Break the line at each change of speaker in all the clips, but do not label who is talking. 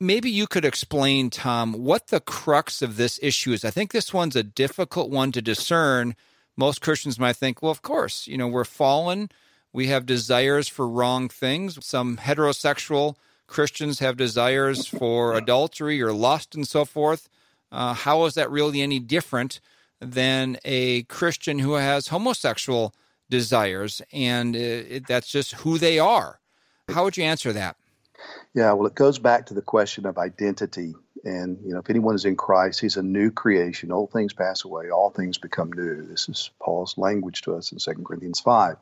maybe you could explain, Tom, what the crux of this issue is. I think this one's a difficult one to discern. Most Christians might think, well, of course, you know, we're fallen. We have desires for wrong things. Some heterosexual Christians have desires for adultery or lust and so forth. Uh, how is that really any different than a Christian who has homosexual desires? And uh, it, that's just who they are. How would you answer that?
Yeah, well, it goes back to the question of identity. And, you know, if anyone is in Christ, he's a new creation. Old things pass away, all things become new. This is Paul's language to us in 2 Corinthians 5.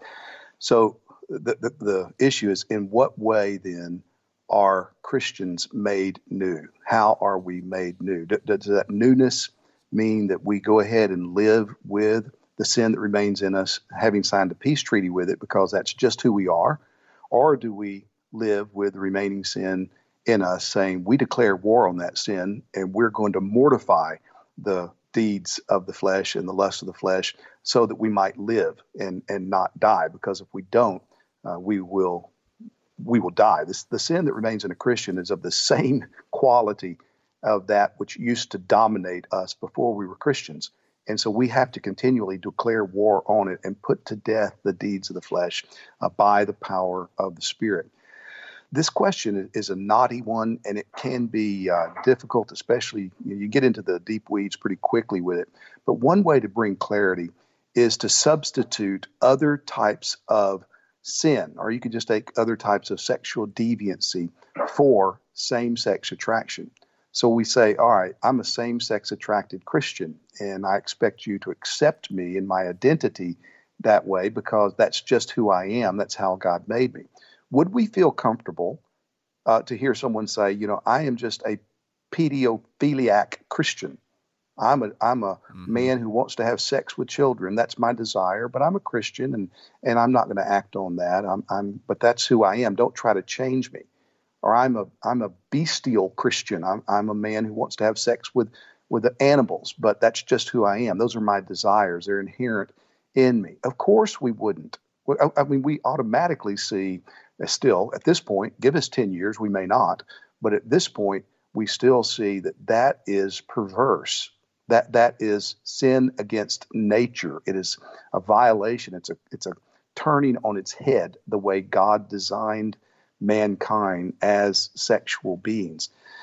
So the, the, the issue is in what way then are Christians made new? How are we made new? Does that newness mean that we go ahead and live with the sin that remains in us, having signed a peace treaty with it because that's just who we are? Or do we live with remaining sin in us, saying we declare war on that sin and we're going to mortify the deeds of the flesh and the lust of the flesh so that we might live and, and not die? Because if we don't, uh, we will we will die. This, the sin that remains in a Christian is of the same quality of that which used to dominate us before we were Christians. And so we have to continually declare war on it and put to death the deeds of the flesh uh, by the power of the Spirit. This question is a knotty one, and it can be uh, difficult, especially you, know, you get into the deep weeds pretty quickly with it. But one way to bring clarity is to substitute other types of sin, or you could just take other types of sexual deviancy for same sex attraction. So we say, all right, I'm a same sex attracted Christian, and I expect you to accept me in my identity that way because that's just who I am. That's how God made me. Would we feel comfortable uh, to hear someone say, you know, I am just a pedophiliac Christian? I'm a I'm a mm-hmm. man who wants to have sex with children. That's my desire, but I'm a Christian and and I'm not going to act on that. I'm I'm but that's who I am. Don't try to change me. Or I'm a I'm a bestial Christian. I'm I'm a man who wants to have sex with with the animals, but that's just who I am. Those are my desires. They're inherent in me. Of course we wouldn't. I mean we automatically see still at this point, give us 10 years, we may not, but at this point we still see that that is perverse that that is sin against nature. It is a violation. It's a it's a turning on its head the way God designed mankind as sexual beings.